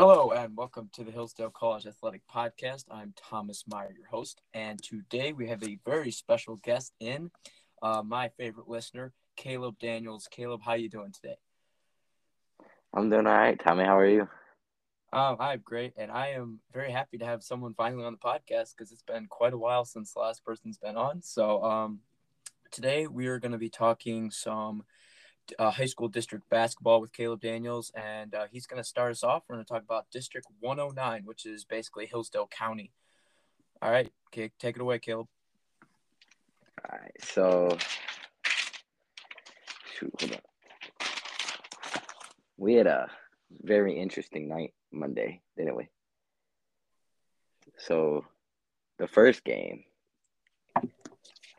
Hello and welcome to the Hillsdale College Athletic Podcast. I'm Thomas Meyer, your host, and today we have a very special guest in, uh, my favorite listener, Caleb Daniels. Caleb, how you doing today? I'm doing all right. Tommy, how are you? Um, I'm great, and I am very happy to have someone finally on the podcast because it's been quite a while since the last person's been on. So, um, today we are going to be talking some uh, high school district basketball with Caleb Daniels, and uh, he's going to start us off. We're going to talk about District 109, which is basically Hillsdale County. All right, okay, take it away, Caleb. All right, so shoot, hold. We had a very interesting night Monday, didn't we? So, the first game,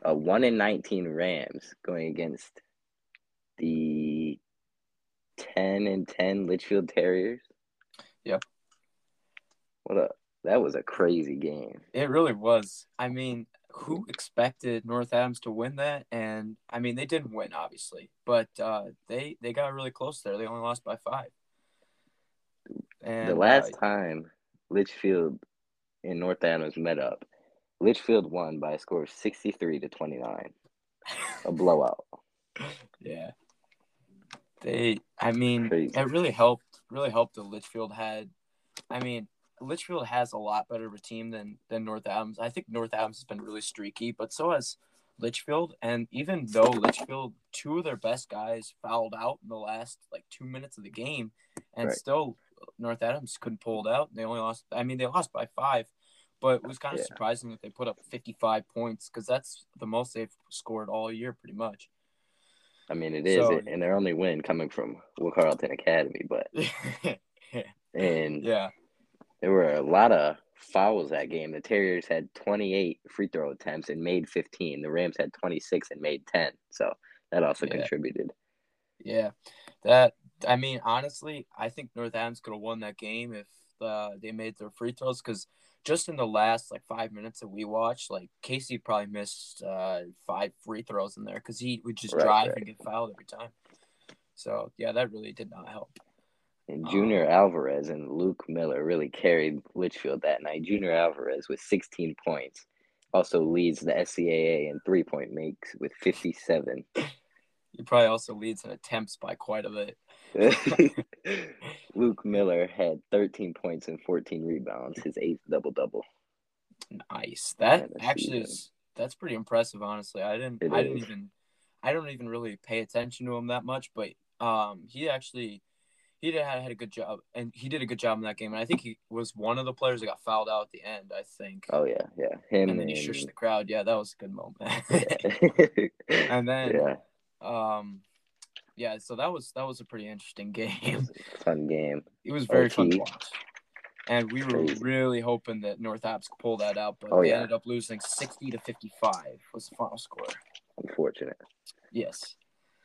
a one in nineteen Rams going against the 10 and 10 Litchfield Terriers. Yep. What a that was a crazy game. It really was. I mean, who expected North Adams to win that? And I mean, they didn't win, obviously, but uh, they they got really close there. They only lost by five. And the last uh, time Litchfield and North Adams met up, Litchfield won by a score of sixty three to twenty nine, a blowout. Yeah, they, I mean, Crazy. it really helped. Really helped that Litchfield had. I mean, Litchfield has a lot better of a team than than North Adams. I think North Adams has been really streaky, but so has Litchfield. And even though Litchfield, two of their best guys fouled out in the last like two minutes of the game, and right. still North Adams couldn't pull it out. They only lost. I mean, they lost by five, but it was kind of yeah. surprising that they put up 55 points because that's the most they've scored all year, pretty much. I mean, it is, so, and their only win coming from Will Carleton Academy, but and yeah, there were a lot of fouls that game. The Terriers had 28 free throw attempts and made 15. The Rams had 26 and made 10. So that also yeah. contributed. Yeah, that I mean, honestly, I think North Adams could have won that game if uh, they made their free throws because just in the last like five minutes that we watched, like Casey probably missed uh, five free throws in there because he would just right, drive right. and get fouled every time. So yeah, that really did not help. And Junior um, Alvarez and Luke Miller really carried Litchfield that night. Junior Alvarez with 16 points also leads the SCAA in three point makes with 57. He probably also leads in attempts by quite a bit. Luke Miller had 13 points and 14 rebounds, his eighth double double. Nice. That actually is that's pretty impressive, honestly. I didn't it I is. didn't even I don't even really pay attention to him that much, but um he actually he did had, had a good job and he did a good job in that game. And I think he was one of the players that got fouled out at the end, I think. Oh yeah, yeah. Him and then he shushed the crowd. Yeah, that was a good moment. and then yeah. Um yeah, so that was that was a pretty interesting game. fun game. It was very OT. fun to watch. And we were really hoping that North Adams could pull that out, but oh, they yeah. ended up losing sixty to fifty five was the final score. Unfortunate. Yes.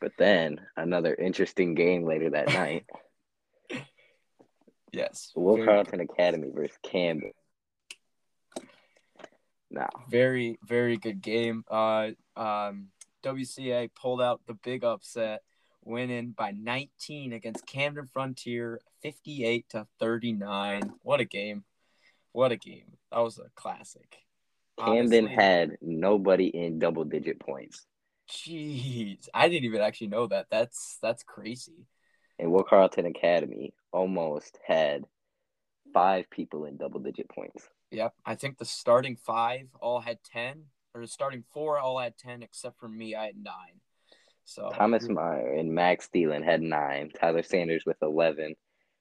But then another interesting game later that night. yes. Will Carleton Academy versus Camden. Now. Very, very good game. Uh um WCA pulled out the big upset winning by 19 against Camden Frontier, 58 to 39. What a game! What a game! That was a classic. Camden Honestly, had nobody in double digit points. Jeez, I didn't even actually know that. That's that's crazy. And Will Carleton Academy almost had five people in double digit points. Yep, I think the starting five all had ten, or starting four all had ten, except for me. I had nine. So Thomas Meyer and Max Thielen had nine. Tyler Sanders with eleven.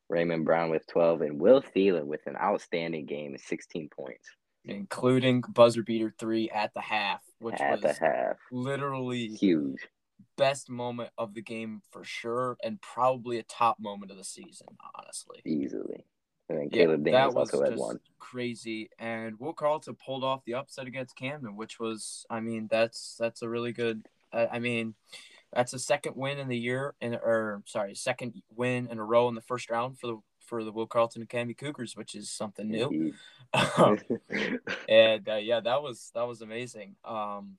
Raymond Brown with twelve, and Will Thielen with an outstanding game of sixteen points, including buzzer beater three at the half, which at was the half literally huge. Best moment of the game for sure, and probably a top moment of the season, honestly. Easily. And then Caleb yeah, Daniels that was also had one. Crazy, and Will Carleton pulled off the upset against Camden, which was, I mean, that's that's a really good. I, I mean, that's a second win in the year, and or sorry, second win in a row in the first round for the for the Will Carleton Academy Cougars, which is something new. Um, and uh, yeah, that was that was amazing. Um,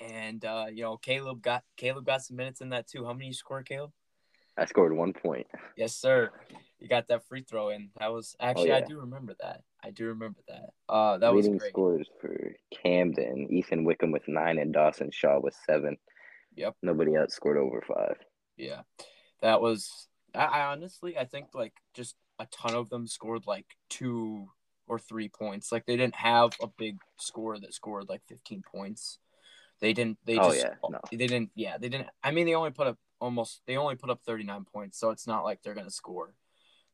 and uh, you know, Caleb got Caleb got some minutes in that too. How many you scored, Caleb? I scored one point. Yes, sir. You got that free throw in. That was actually oh, yeah. I do remember that. I do remember that. Uh, that Leading was great. scores for Camden, Ethan Wickham with nine, and Dawson Shaw with seven. Yep. Nobody else scored over five. Yeah, that was. I, I honestly, I think like just a ton of them scored like two or three points. Like they didn't have a big score that scored like 15 points. They didn't. They just. oh, just. Yeah, no. They didn't. Yeah, they didn't. I mean, they only put up almost. They only put up 39 points, so it's not like they're gonna score.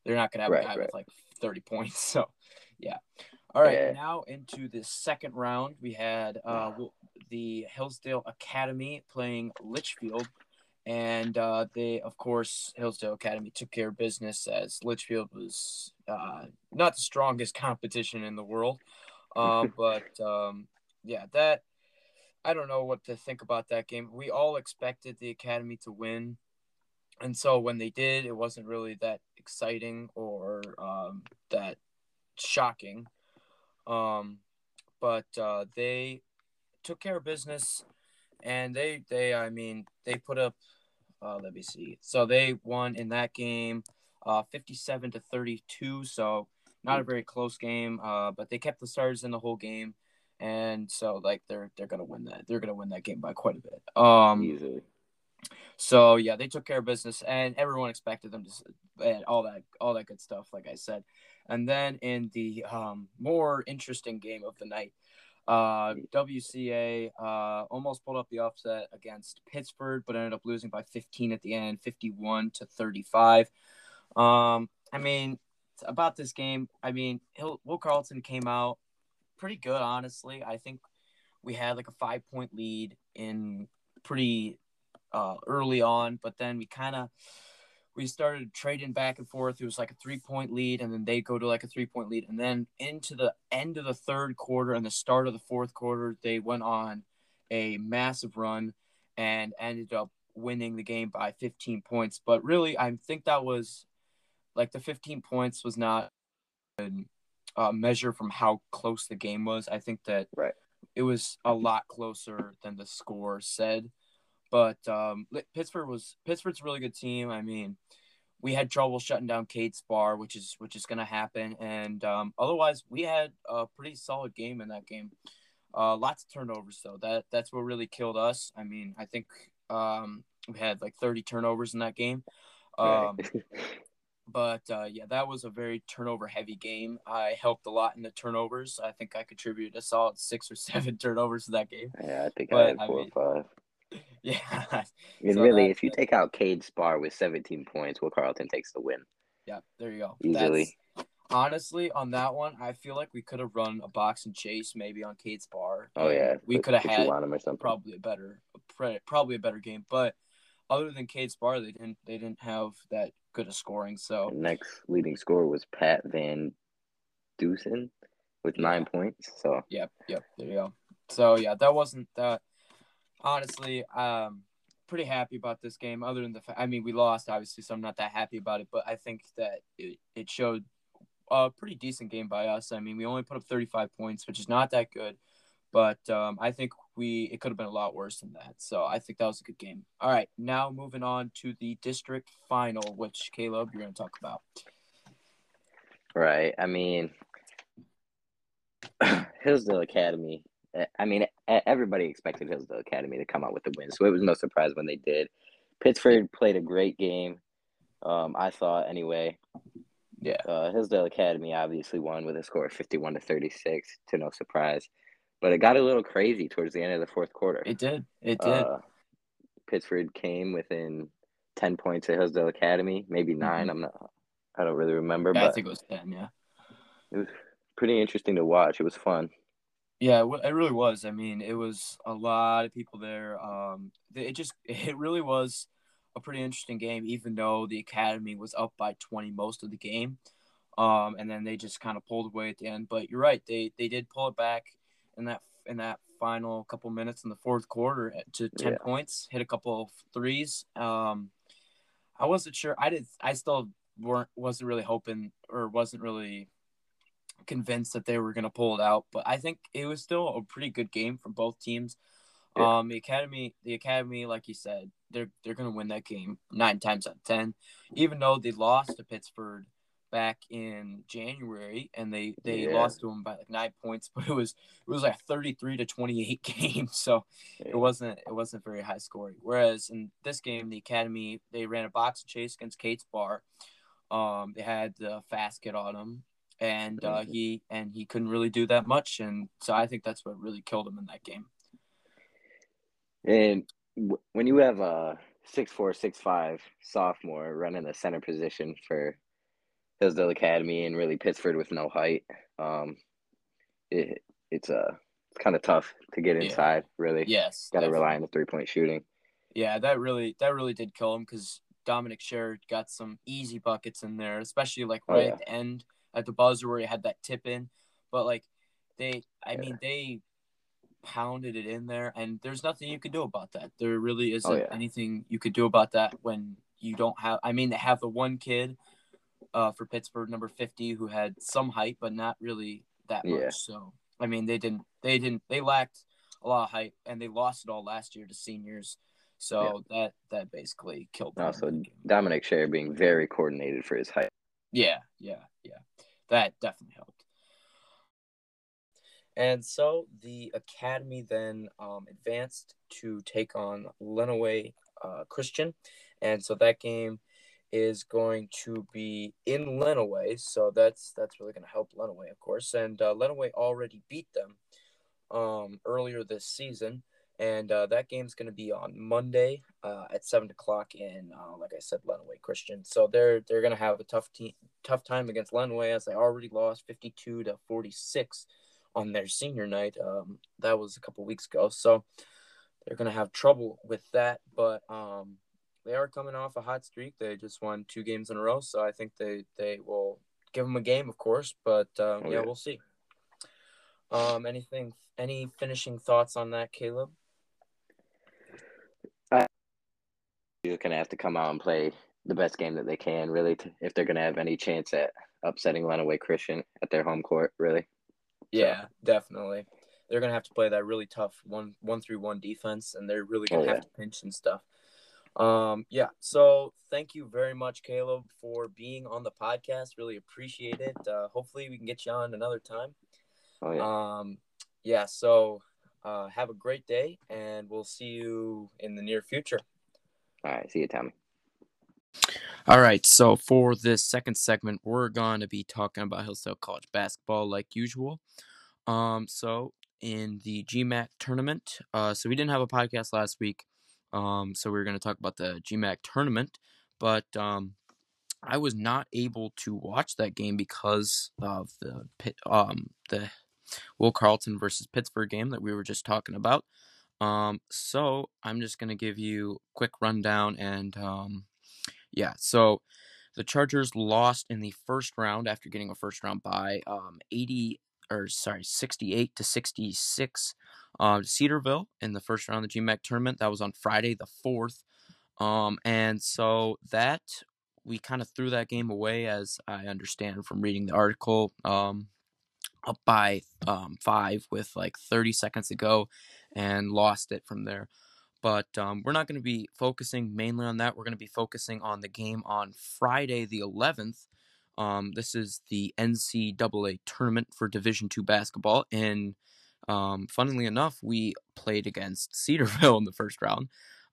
They're not gonna have right, a guy right. with like 30 points. So, yeah. All right. Yeah. Now into the second round, we had uh, the Hillsdale Academy playing Litchfield. And uh, they, of course, Hillsdale Academy took care of business as Litchfield was uh, not the strongest competition in the world. Uh, but um, yeah, that I don't know what to think about that game. We all expected the Academy to win. And so when they did, it wasn't really that exciting or um, that shocking. Um, but uh, they took care of business, and they they I mean they put up. Uh, let me see. So they won in that game, uh, fifty-seven to thirty-two. So not a very close game. Uh, but they kept the Stars in the whole game, and so like they're they're gonna win that. They're gonna win that game by quite a bit. Um, Easily. So yeah, they took care of business, and everyone expected them to, and all that, all that good stuff. Like I said, and then in the um, more interesting game of the night, uh, WCA uh, almost pulled up the upset against Pittsford, but ended up losing by 15 at the end, 51 to 35. Um, I mean, about this game, I mean, Will Carleton came out pretty good, honestly. I think we had like a five point lead in pretty uh, early on, but then we kind of we started trading back and forth. It was like a three point lead, and then they go to like a three point lead, and then into the end of the third quarter and the start of the fourth quarter, they went on a massive run and ended up winning the game by 15 points. But really, I think that was like the 15 points was not a uh, measure from how close the game was. I think that right. it was a lot closer than the score said. But um, Pittsford was Pittsford's a really good team. I mean, we had trouble shutting down Cade Spar, which is which is going to happen. And um, otherwise, we had a pretty solid game in that game. Uh, lots of turnovers though. That that's what really killed us. I mean, I think um, we had like 30 turnovers in that game. Um, but uh, yeah, that was a very turnover heavy game. I helped a lot in the turnovers. I think I contributed a solid six or seven turnovers to that game. Yeah, I think but, I had four I mean, or five. Yeah. I mean, so really, if you take out Cade Spar with 17 points, Will Carleton takes the win. Yeah, there you go. Easily. That's, honestly, on that one, I feel like we could have run a box and chase maybe on Cade Spar. Oh yeah, we could have had probably a better, probably a better game. But other than Cade Spar, they didn't they didn't have that good of scoring. So the next leading scorer was Pat Van Dusen with nine points. So yep, yep, there you go. So yeah, that wasn't that honestly, um, pretty happy about this game. Other than the I mean, we lost obviously, so I'm not that happy about it. But I think that it, it showed a pretty decent game by us. I mean, we only put up 35 points, which is not that good. But um, I think we it could have been a lot worse than that. So I think that was a good game. All right, now moving on to the district final, which Caleb you're going to talk about. Right. I mean, Hillsdale Academy I mean, everybody expected Hillsdale Academy to come out with the win, so it was no surprise when they did. Pittsford played a great game. Um, I thought anyway. Yeah. Uh, Hillsdale Academy obviously won with a score of fifty-one to thirty-six, to no surprise. But it got a little crazy towards the end of the fourth quarter. It did. It did. Uh, Pittsford came within ten points of Hillsdale Academy, maybe mm-hmm. 9 mm-hmm. I'm not. I don't really remember. Yeah, but I think it was ten. Yeah. It was pretty interesting to watch. It was fun. Yeah, it really was. I mean, it was a lot of people there. Um, it just it really was a pretty interesting game, even though the academy was up by twenty most of the game. Um, and then they just kind of pulled away at the end. But you're right, they they did pull it back in that in that final couple minutes in the fourth quarter to ten yeah. points, hit a couple of threes. Um, I wasn't sure. I did. I still weren't wasn't really hoping or wasn't really convinced that they were going to pull it out, but I think it was still a pretty good game from both teams. Yeah. Um, the academy, the academy, like you said, they're they're going to win that game nine times out of ten, even though they lost to Pittsford back in January, and they they yeah. lost to them by like nine points, but it was it was like thirty three to twenty eight game, so yeah. it wasn't it wasn't very high scoring. Whereas in this game, the Academy they ran a box chase against Cade Spar. Um, they had the fast kid on him, and uh, he and he couldn't really do that much, and so I think that's what really killed him in that game. And w- when you have a six four six five sophomore running the center position for Hillsdale Academy and really Pittsford with no height. Um, it it's a uh, it's kind of tough to get inside. Yeah. Really, yes, got to rely on the three point shooting. Yeah, that really that really did kill him because Dominic Sher got some easy buckets in there, especially like oh, right oh, yeah. at the end at the buzzer where he had that tip in. But like they, I yeah. mean, they pounded it in there, and there's nothing you can do about that. There really oh, isn't oh, yeah. anything you could do about that when you don't have. I mean, they have the one kid uh, for Pittsford, number fifty, who had some height, but not really that much. Yeah. So I mean, they didn't, they didn't, they lacked a lot of height, and they lost it all last year to seniors. So yeah. that that basically killed. Also, Dominic Sher being very coordinated for his height. Yeah, yeah, yeah. That definitely helped. And so the academy then um, advanced to take on Lenawee uh, Christian, and so that game is going to be in Lenawee. So that's that's really going to help Lenawee, of course. And uh, Lenawee already beat them um, earlier this season, and uh, that game's going to be on Monday uh, at seven o'clock in, uh, like I said, Lenawee Christian. So they're they're going to have a tough team, tough time against Lenawee as they already lost fifty two to forty six on their senior night. Um, that was a couple weeks ago, so they're gonna have trouble with that. But um, they are coming off a hot streak. They just won two games in a row, so I think they they will give them a game, of course. But um, oh, yeah, we'll see. Um, anything, any finishing thoughts on that, Caleb? You're gonna have to come out and play the best game that they can, really, to, if they're gonna have any chance at upsetting Lenawee Christian at their home court, really. Yeah, so. definitely. They're gonna have to play that really tough one one through one defense, and they're really gonna oh, yeah. have to pinch and stuff. Um, yeah. So thank you very much, Caleb, for being on the podcast. Really appreciate it. Uh, hopefully we can get you on another time. Oh, yeah. Um, yeah. So uh, have a great day, and we'll see you in the near future. All right. See you, Tommy. All right, so for this second segment, we're going to be talking about Hillsdale College basketball like usual. Um, so in the GMAC tournament, uh, so we didn't have a podcast last week, um, so we are going to talk about the GMAC tournament, but um, I was not able to watch that game because of the pit, um the Will Carleton versus Pittsford game that we were just talking about. Um, so I'm just gonna give you a quick rundown and um yeah, so the Chargers lost in the first round after getting a first round by um, 80 or sorry 68 to 66 uh, Cedarville in the first round of the GMAC tournament. That was on Friday the 4th. Um, and so that we kind of threw that game away, as I understand from reading the article, um, up by um, five with like 30 seconds to go and lost it from there. But um, we're not going to be focusing mainly on that. We're going to be focusing on the game on Friday, the 11th. Um, this is the NCAA tournament for Division two basketball, and um, funnily enough, we played against Cedarville in the first round.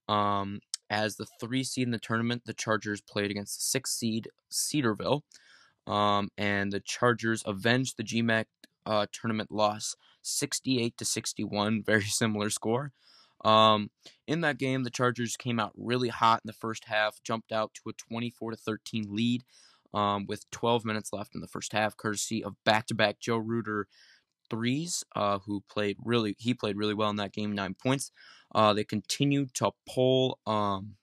Um, as the three seed in the tournament, the Chargers played against the six seed Cedarville, um, and the Chargers avenged the GMAC uh, tournament loss, 68 to 61, very similar score. Um, in that game, the Chargers came out really hot in the first half, jumped out to a 24 to 13 lead um, with 12 minutes left in the first half, courtesy of back-to-back Joe Reuter threes, uh, who played really he played really well in that game, nine points. Uh, they continued to pull um,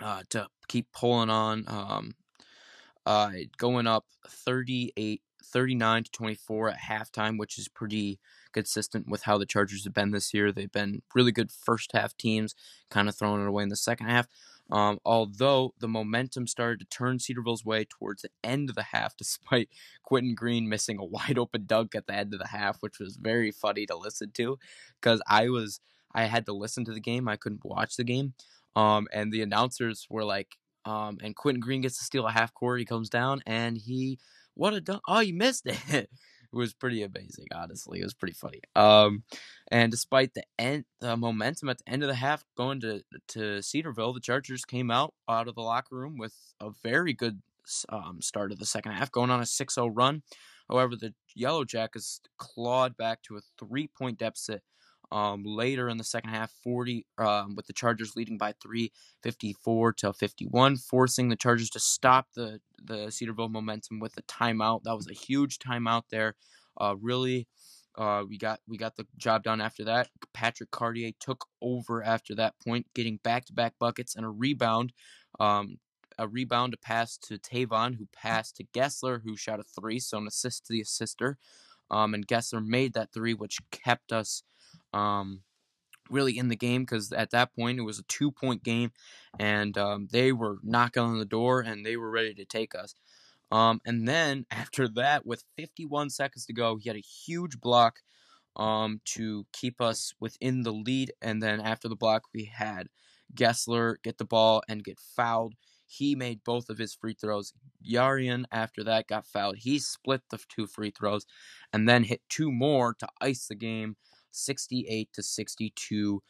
uh, to keep pulling on, um, uh, going up 38 39 to 24 at halftime, which is pretty consistent with how the Chargers have been this year. They've been really good first half teams, kind of throwing it away in the second half. Um, although the momentum started to turn Cedarville's way towards the end of the half, despite Quentin Green missing a wide open dunk at the end of the half, which was very funny to listen to because I was I had to listen to the game, I couldn't watch the game. Um, and the announcers were like, Um, and Quentin Green gets to steal a half court. He comes down and he what a dunk! Oh, you missed it. it was pretty amazing. Honestly, it was pretty funny. Um, and despite the end, the momentum at the end of the half going to to Cedarville, the Chargers came out out of the locker room with a very good um, start of the second half, going on a 6-0 run. However, the Yellow Jackets clawed back to a three-point deficit um, later in the second half, 40 um, with the Chargers leading by three, 54 to 51, forcing the Chargers to stop the the Cedarville momentum with a timeout. That was a huge timeout there. Uh, really, uh, we got we got the job done after that. Patrick Cartier took over after that point, getting back to back buckets and a rebound. Um, a rebound, a pass to Tavon, who passed to Gessler, who shot a three, so an assist to the assister. Um, and Gessler made that three, which kept us um, really in the game because at that point it was a two point game and um, they were knocking on the door and they were ready to take us. Um, and then after that, with 51 seconds to go, he had a huge block um, to keep us within the lead. And then after the block, we had Gessler get the ball and get fouled. He made both of his free throws. Yarian, after that, got fouled. He split the two free throws and then hit two more to ice the game 68 to 62.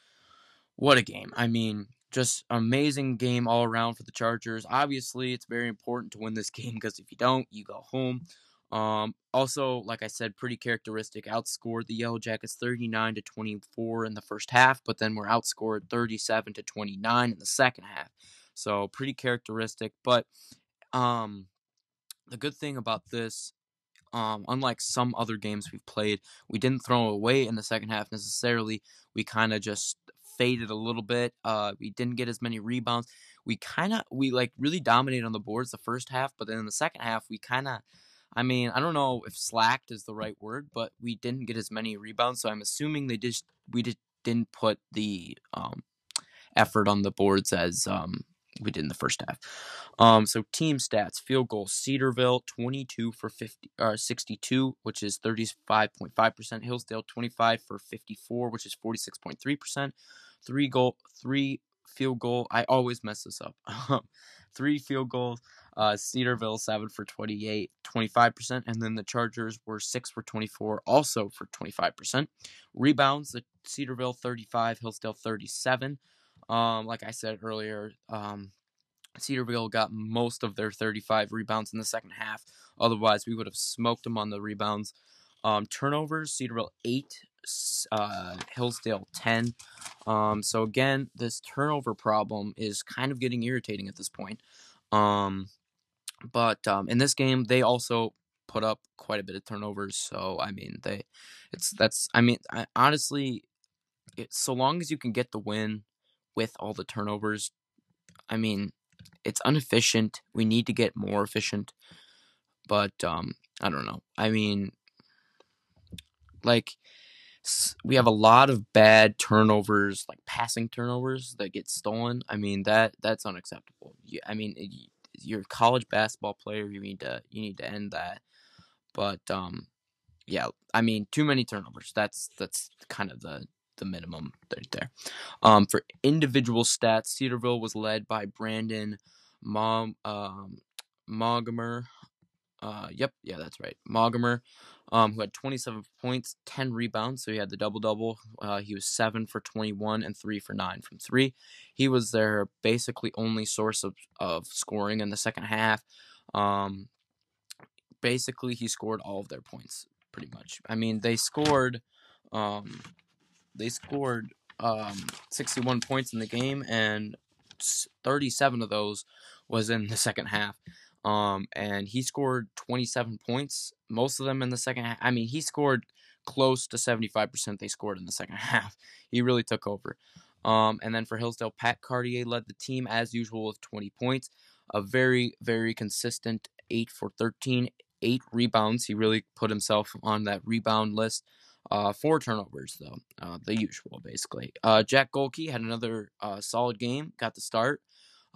What a game. I mean, just amazing game all around for the Chargers. Obviously, it's very important to win this game because if you don't, you go home. Um, also, like I said, pretty characteristic. Outscored the Yellow Jackets 39 to 24 in the first half, but then we're outscored 37 to 29 in the second half. So pretty characteristic. But um, the good thing about this um, unlike some other games we've played, we didn't throw away in the second half necessarily. We kind of just faded a little bit. Uh, we didn't get as many rebounds. We kind of we like really dominated on the boards the first half, but then in the second half we kind of. I mean, I don't know if slacked is the right word, but we didn't get as many rebounds. So I'm assuming they just we just didn't put the um, effort on the boards as um, we did in the first half. Um, so team stats: field goal Cedarville 22 for 50 or uh, 62, which is 35.5 percent. Hillsdale 25 for 54, which is 46.3 percent. Three goal, three field goal. I always mess this up. three field goals. Uh, Cedarville 7 for 28, 25%. And then the Chargers were 6 for 24, also for 25%. Rebounds, the Cedarville 35, Hillsdale 37. Um, like I said earlier, um, Cedarville got most of their 35 rebounds in the second half. Otherwise, we would have smoked them on the rebounds. Um, turnovers, Cedarville 8, uh, Hillsdale 10. Um, so, again, this turnover problem is kind of getting irritating at this point. Um, but um, in this game, they also put up quite a bit of turnovers. So, I mean, they, it's, that's, I mean, I, honestly, it, so long as you can get the win, with all the turnovers. I mean, it's inefficient. We need to get more efficient. But um, I don't know. I mean, like we have a lot of bad turnovers, like passing turnovers that get stolen. I mean that that's unacceptable. I mean, you're a college basketball player. You need to you need to end that. But um, yeah, I mean, too many turnovers. That's that's kind of the the minimum right there. Um, for individual stats, Cedarville was led by Brandon Mom um. Uh, yep, yeah, that's right. Maughmer, um, who had 27 points, 10 rebounds, so he had the double double. Uh, he was seven for 21 and three for nine from three. He was their basically only source of, of scoring in the second half. Um, basically, he scored all of their points pretty much. I mean, they scored um, they scored um, 61 points in the game, and 37 of those was in the second half. Um, and he scored 27 points, most of them in the second half. I mean, he scored close to 75% they scored in the second half. He really took over. Um, and then for Hillsdale, Pat Cartier led the team as usual with 20 points. A very, very consistent 8 for 13, 8 rebounds. He really put himself on that rebound list. Uh, four turnovers though, uh, the usual basically. Uh, Jack Gohlke had another uh, solid game, got the start.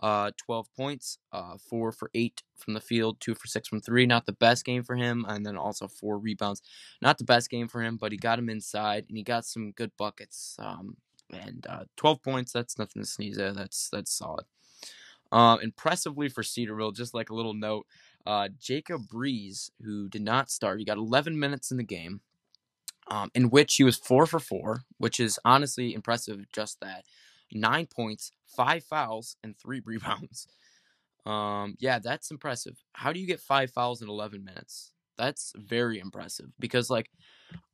Uh, 12 points, uh, four for eight from the field, two for six from three. Not the best game for him, and then also four rebounds. Not the best game for him, but he got him inside and he got some good buckets. Um, and uh, 12 points, that's nothing to sneeze at. That's that's solid. Uh, impressively for Cedarville, just like a little note, uh, Jacob Breeze, who did not start, he got 11 minutes in the game, um, in which he was four for four, which is honestly impressive. Just that, nine points, five fouls, and three rebounds. Um, yeah, that's impressive. How do you get five fouls in 11 minutes? That's very impressive because, like,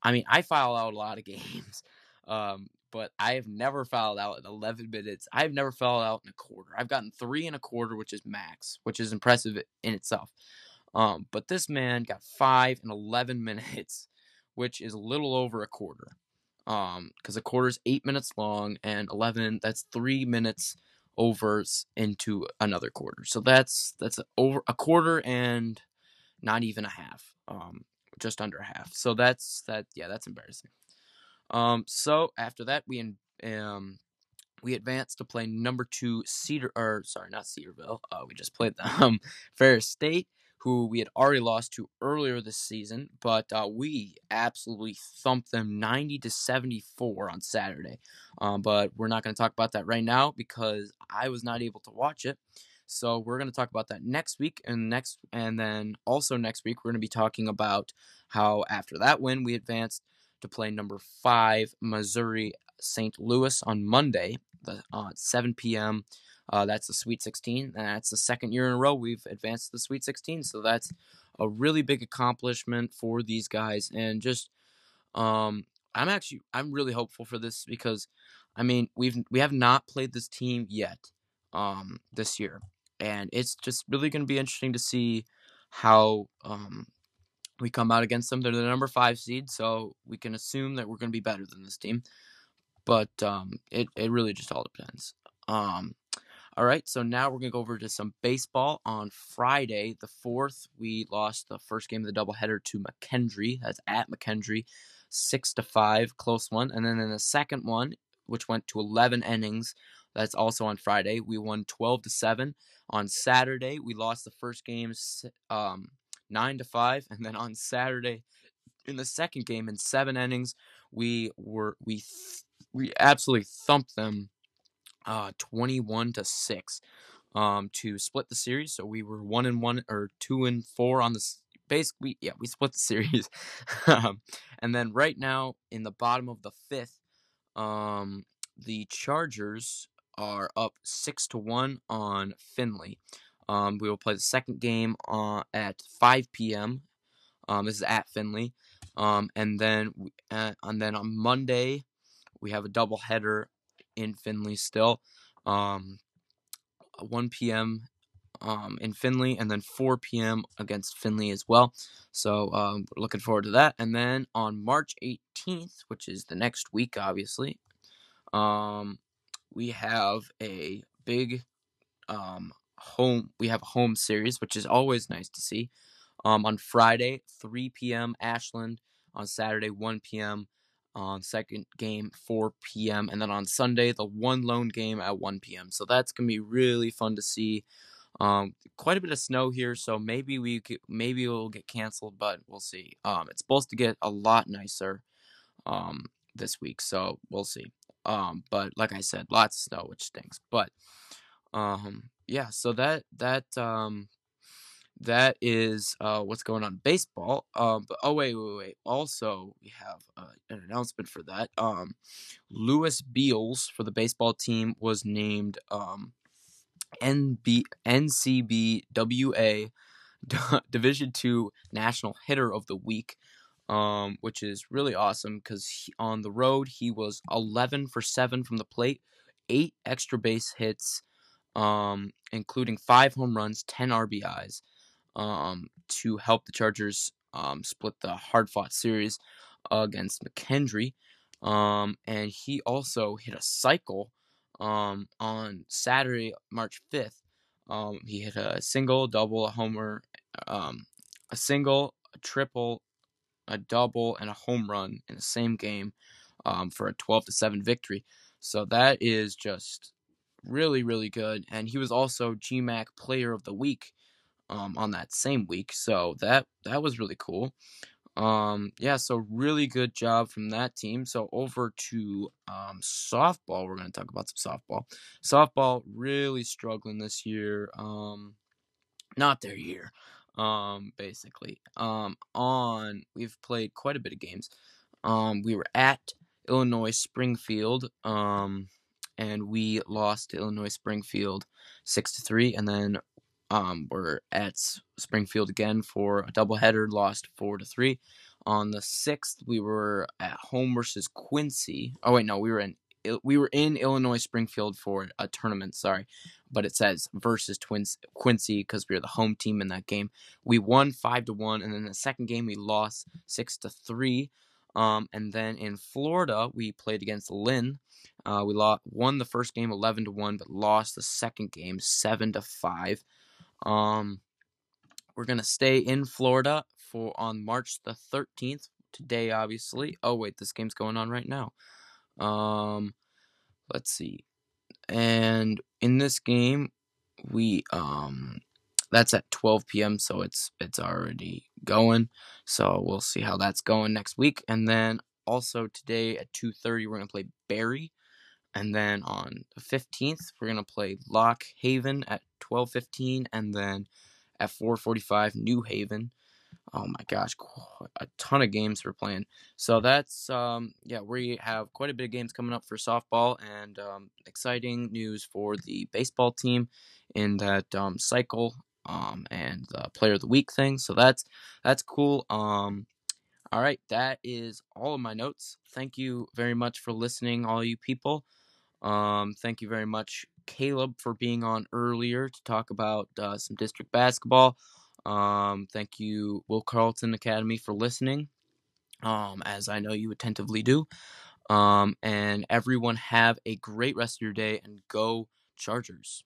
I mean, I foul out a lot of games, um, but I have never fouled out in 11 minutes. I've never fouled out in a quarter. I've gotten three and a quarter, which is max, which is impressive in itself. Um, but this man got five and 11 minutes, which is a little over a quarter. Um, because a quarter is eight minutes long, and 11 that's three minutes over into another quarter. So that's that's over a quarter and not even a half. Um, just under a half. So that's that. Yeah, that's embarrassing. Um, so after that, we in, um we advanced to play number two Cedar or sorry, not Cedarville. Uh, we just played them um, Ferris State, who we had already lost to earlier this season, but uh, we absolutely thumped them 90 to 74 on Saturday. Um, but we're not going to talk about that right now because I was not able to watch it. So we're going to talk about that next week, and next, and then also next week we're going to be talking about how after that win we advanced to play number five Missouri St. Louis on Monday, the, uh, 7 p.m. Uh, that's the Sweet 16, and that's the second year in a row we've advanced to the Sweet 16. So that's a really big accomplishment for these guys, and just um, I'm actually I'm really hopeful for this because I mean we've we have not played this team yet um, this year, and it's just really going to be interesting to see how um, we come out against them. They're the number five seed, so we can assume that we're going to be better than this team. But um, it it really just all depends. Um, all right, so now we're gonna go over to some baseball. On Friday, the fourth, we lost the first game of the doubleheader to McKendree. That's at McKendree, six to five, close one. And then in the second one, which went to eleven innings, that's also on Friday. We won twelve to seven. On Saturday, we lost the first game um, nine to five, and then on Saturday, in the second game, in seven innings, we were we th- we absolutely thumped them, uh, twenty-one to six, um, to split the series. So we were one and one or two and four on this. Basically, yeah, we split the series, um, and then right now in the bottom of the fifth, um, the Chargers are up six to one on Findlay. Um, we will play the second game uh, at 5 p.m. Um, this is at Findlay, um, and then uh, and then on Monday we have a double header in Findlay still, um, 1 p.m. Um, in Findlay, and then 4 p.m. against Findlay as well. So um, looking forward to that. And then on March 18th, which is the next week, obviously, um, we have a big um, home we have a home series, which is always nice to see. Um, on Friday, 3 p.m. Ashland. On Saturday, 1 p.m. On second game, 4 p.m. And then on Sunday, the one lone game at 1 p.m. So that's gonna be really fun to see. Um, quite a bit of snow here, so maybe we could, maybe it will get canceled, but we'll see. Um, it's supposed to get a lot nicer um, this week, so we'll see. Um, but like I said, lots of snow, which stinks. But um, yeah, so that that um that is uh what's going on in baseball. Um, but oh wait, wait, wait. Also, we have uh, an announcement for that. Um, Lewis Beals for the baseball team was named um NB NCBWA Division Two National Hitter of the Week. Um, which is really awesome because on the road he was 11 for 7 from the plate, eight extra base hits, um, including five home runs, 10 RBIs, um, to help the Chargers um, split the hard fought series against McKendree. Um, and he also hit a cycle um, on Saturday, March 5th. Um, he hit a single, double, a homer, um, a single, a triple, a double, and a home run in the same game um, for a 12 to 7 victory. So that is just really, really good. And he was also GMAC Player of the Week um, on that same week. So that that was really cool. Um, yeah, so really good job from that team. So over to um, softball, we're going to talk about some softball. Softball really struggling this year. Um, not their year, um, basically. Um, on we've played quite a bit of games. Um, we were at Illinois Springfield, um, and we lost to Illinois Springfield six to three, and then um, we're at Springfield again for a doubleheader, lost four to three. On the sixth, we were at home versus Quincy. Oh wait, no, we were in we were in Illinois Springfield for a tournament. Sorry, but it says versus Twins Quincy because we were the home team in that game. We won five to one, and then the second game we lost six to three. Um, and then in Florida, we played against Lynn. Uh, we lost, won the first game eleven to one, but lost the second game seven to five. Um, we're gonna stay in Florida for on March the 13th. Today, obviously. Oh wait, this game's going on right now. Um, let's see. And in this game, we um, that's at 12 p.m. So it's it's already going. So we'll see how that's going next week. And then also today at 2:30, we're gonna play Barry. And then on the 15th, we're going to play Lock Haven at 12:15 and then at 4:45 New Haven. Oh my gosh, a ton of games we're playing. So that's um yeah, we have quite a bit of games coming up for softball and um, exciting news for the baseball team in that um, cycle um and the player of the week thing. So that's that's cool. Um all right, that is all of my notes. Thank you very much for listening, all you people. Um, thank you very much, Caleb, for being on earlier to talk about uh, some district basketball. Um, thank you, Will Carleton Academy, for listening, um, as I know you attentively do. Um, and everyone have a great rest of your day and go Chargers.